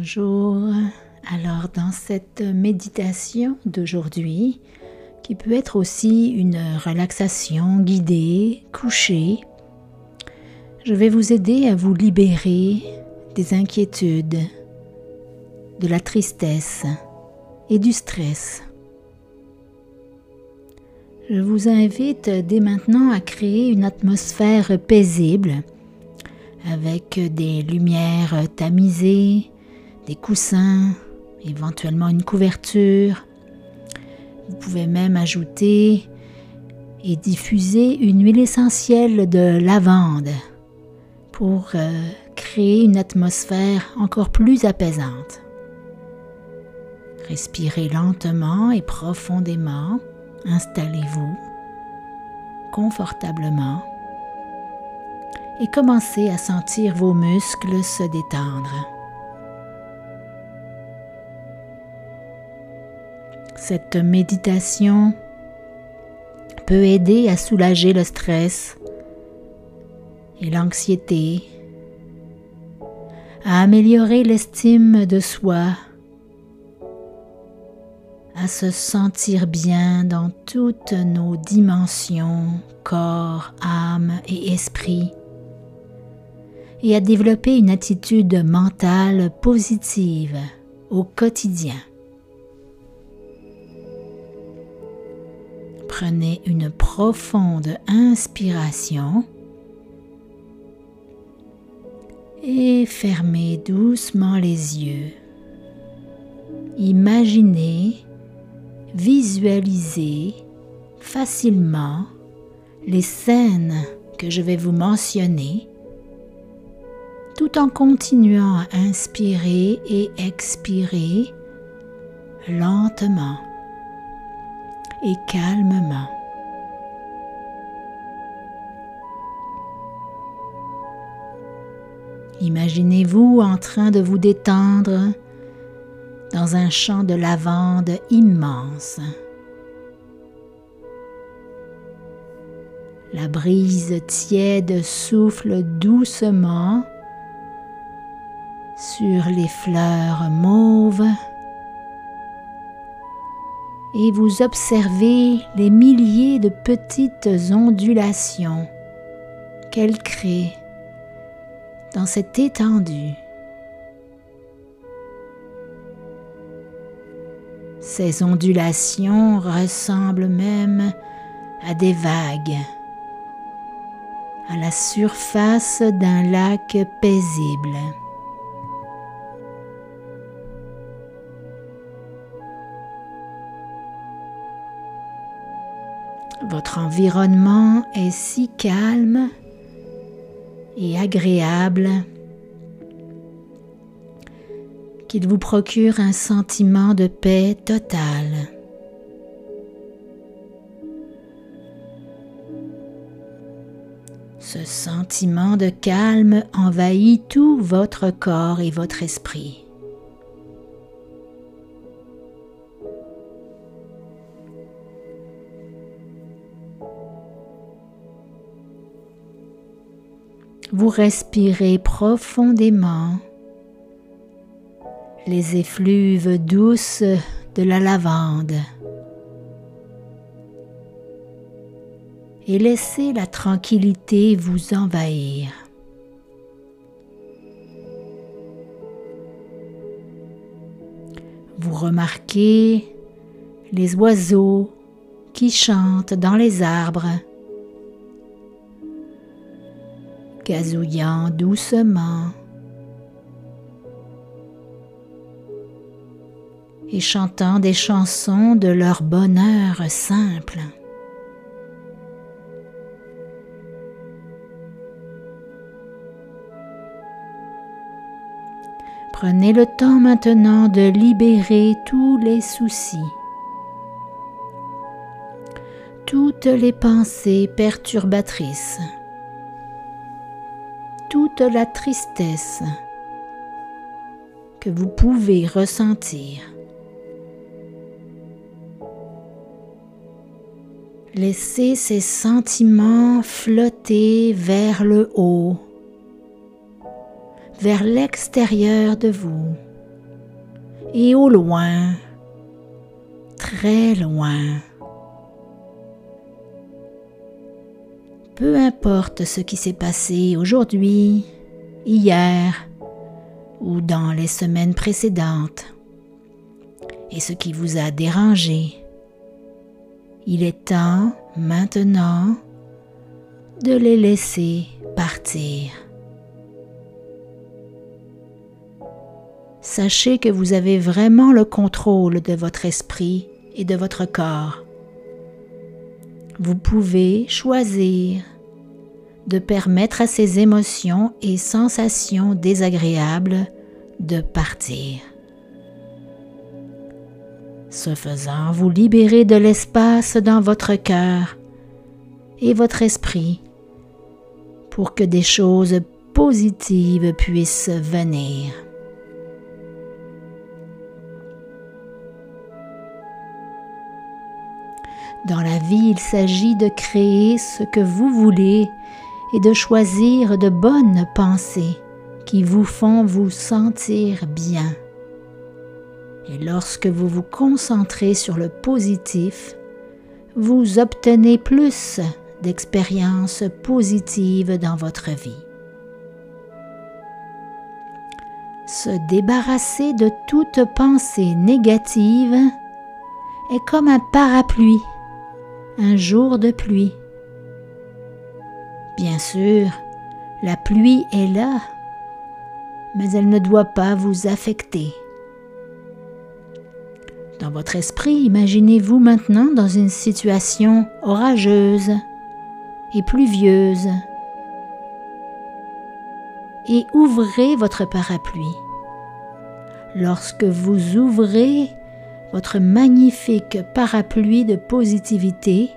Bonjour. Alors dans cette méditation d'aujourd'hui, qui peut être aussi une relaxation guidée, couchée, je vais vous aider à vous libérer des inquiétudes, de la tristesse et du stress. Je vous invite dès maintenant à créer une atmosphère paisible avec des lumières tamisées, des coussins, éventuellement une couverture. Vous pouvez même ajouter et diffuser une huile essentielle de lavande pour euh, créer une atmosphère encore plus apaisante. Respirez lentement et profondément. Installez-vous confortablement et commencez à sentir vos muscles se détendre. Cette méditation peut aider à soulager le stress et l'anxiété, à améliorer l'estime de soi, à se sentir bien dans toutes nos dimensions, corps, âme et esprit, et à développer une attitude mentale positive au quotidien. Prenez une profonde inspiration et fermez doucement les yeux. Imaginez, visualisez facilement les scènes que je vais vous mentionner tout en continuant à inspirer et expirer lentement et calmement. Imaginez-vous en train de vous détendre dans un champ de lavande immense. La brise tiède souffle doucement sur les fleurs mauves et vous observez les milliers de petites ondulations qu'elle crée dans cette étendue. Ces ondulations ressemblent même à des vagues à la surface d'un lac paisible. Votre environnement est si calme et agréable qu'il vous procure un sentiment de paix totale. Ce sentiment de calme envahit tout votre corps et votre esprit. Vous respirez profondément. Les effluves douces de la lavande. Et laissez la tranquillité vous envahir. Vous remarquez les oiseaux qui chantent dans les arbres gazouillant doucement et chantant des chansons de leur bonheur simple. Prenez le temps maintenant de libérer tous les soucis, toutes les pensées perturbatrices la tristesse que vous pouvez ressentir. Laissez ces sentiments flotter vers le haut, vers l'extérieur de vous, et au loin, très loin. Peu importe ce qui s'est passé aujourd'hui, hier ou dans les semaines précédentes, et ce qui vous a dérangé, il est temps maintenant de les laisser partir. Sachez que vous avez vraiment le contrôle de votre esprit et de votre corps. Vous pouvez choisir de permettre à ces émotions et sensations désagréables de partir. Ce faisant, vous libérez de l'espace dans votre cœur et votre esprit pour que des choses positives puissent venir. Dans la vie, il s'agit de créer ce que vous voulez et de choisir de bonnes pensées qui vous font vous sentir bien. Et lorsque vous vous concentrez sur le positif, vous obtenez plus d'expériences positives dans votre vie. Se débarrasser de toute pensée négative est comme un parapluie un jour de pluie. Bien sûr, la pluie est là, mais elle ne doit pas vous affecter. Dans votre esprit, imaginez-vous maintenant dans une situation orageuse et pluvieuse et ouvrez votre parapluie. Lorsque vous ouvrez votre magnifique parapluie de positivité,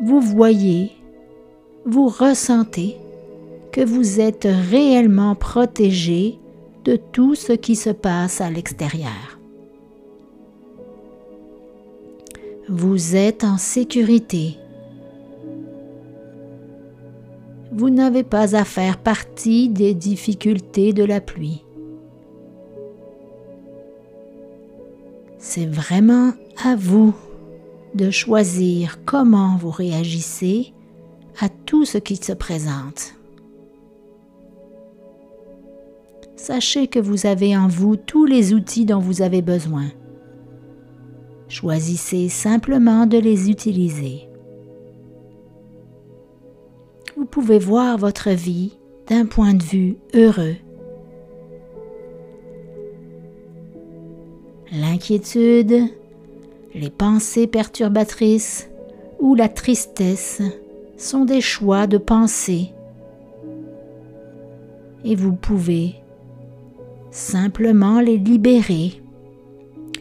vous voyez, vous ressentez que vous êtes réellement protégé de tout ce qui se passe à l'extérieur. Vous êtes en sécurité. Vous n'avez pas à faire partie des difficultés de la pluie. C'est vraiment à vous de choisir comment vous réagissez à tout ce qui se présente. Sachez que vous avez en vous tous les outils dont vous avez besoin. Choisissez simplement de les utiliser. Vous pouvez voir votre vie d'un point de vue heureux l'inquiétude, les pensées perturbatrices ou la tristesse sont des choix de pensée et vous pouvez simplement les libérer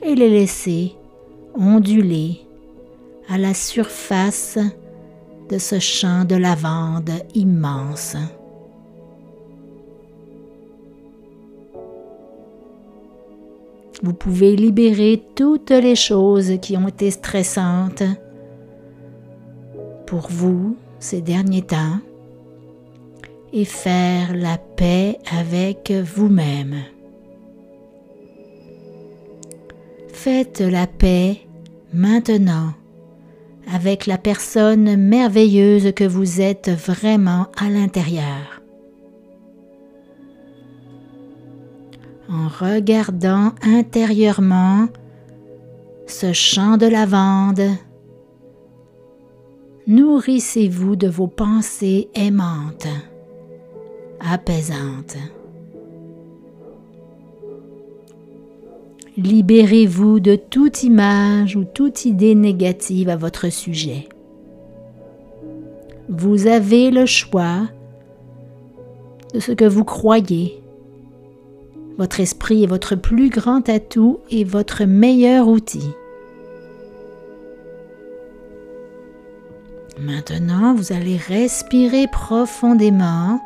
et les laisser onduler à la surface de ce champ de lavande immense. Vous pouvez libérer toutes les choses qui ont été stressantes pour vous ces derniers temps et faire la paix avec vous-même. Faites la paix maintenant avec la personne merveilleuse que vous êtes vraiment à l'intérieur. En regardant intérieurement ce champ de lavande. Nourrissez-vous de vos pensées aimantes, apaisantes. Libérez-vous de toute image ou toute idée négative à votre sujet. Vous avez le choix de ce que vous croyez votre esprit est votre plus grand atout et votre meilleur outil. Maintenant, vous allez respirer profondément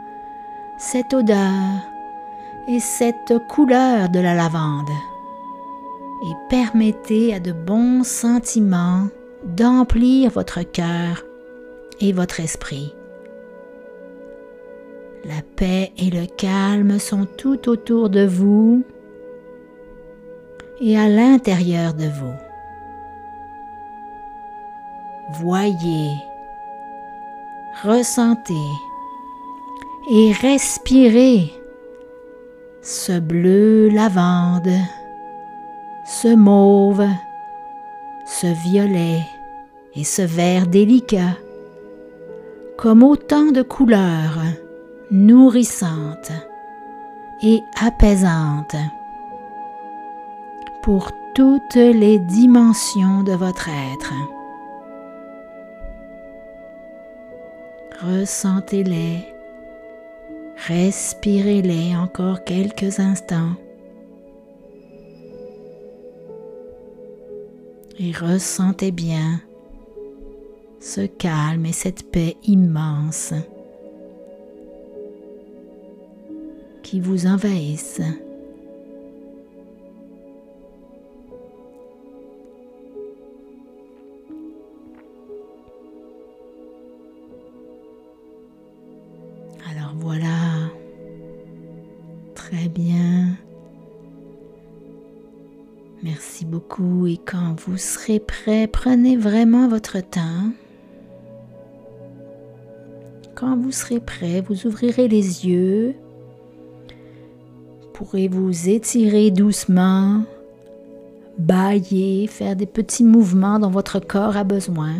cette odeur et cette couleur de la lavande et permettez à de bons sentiments d'emplir votre cœur et votre esprit. La paix et le calme sont tout autour de vous et à l'intérieur de vous. Voyez, ressentez et respirez ce bleu lavande, ce mauve, ce violet et ce vert délicat, comme autant de couleurs nourrissantes et apaisantes pour toutes les dimensions de votre être. Ressentez-les, respirez-les encore quelques instants et ressentez bien ce calme et cette paix immense qui vous envahissent. Alors voilà, très bien. Merci beaucoup et quand vous serez prêt, prenez vraiment votre temps. Quand vous serez prêt, vous ouvrirez les yeux pourrez vous étirer doucement, bailler, faire des petits mouvements dont votre corps a besoin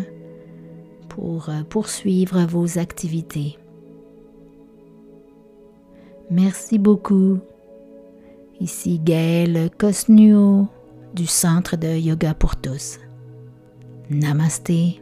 pour euh, poursuivre vos activités. Merci beaucoup. Ici Gaëlle Cosnuo du Centre de Yoga pour tous. Namasté.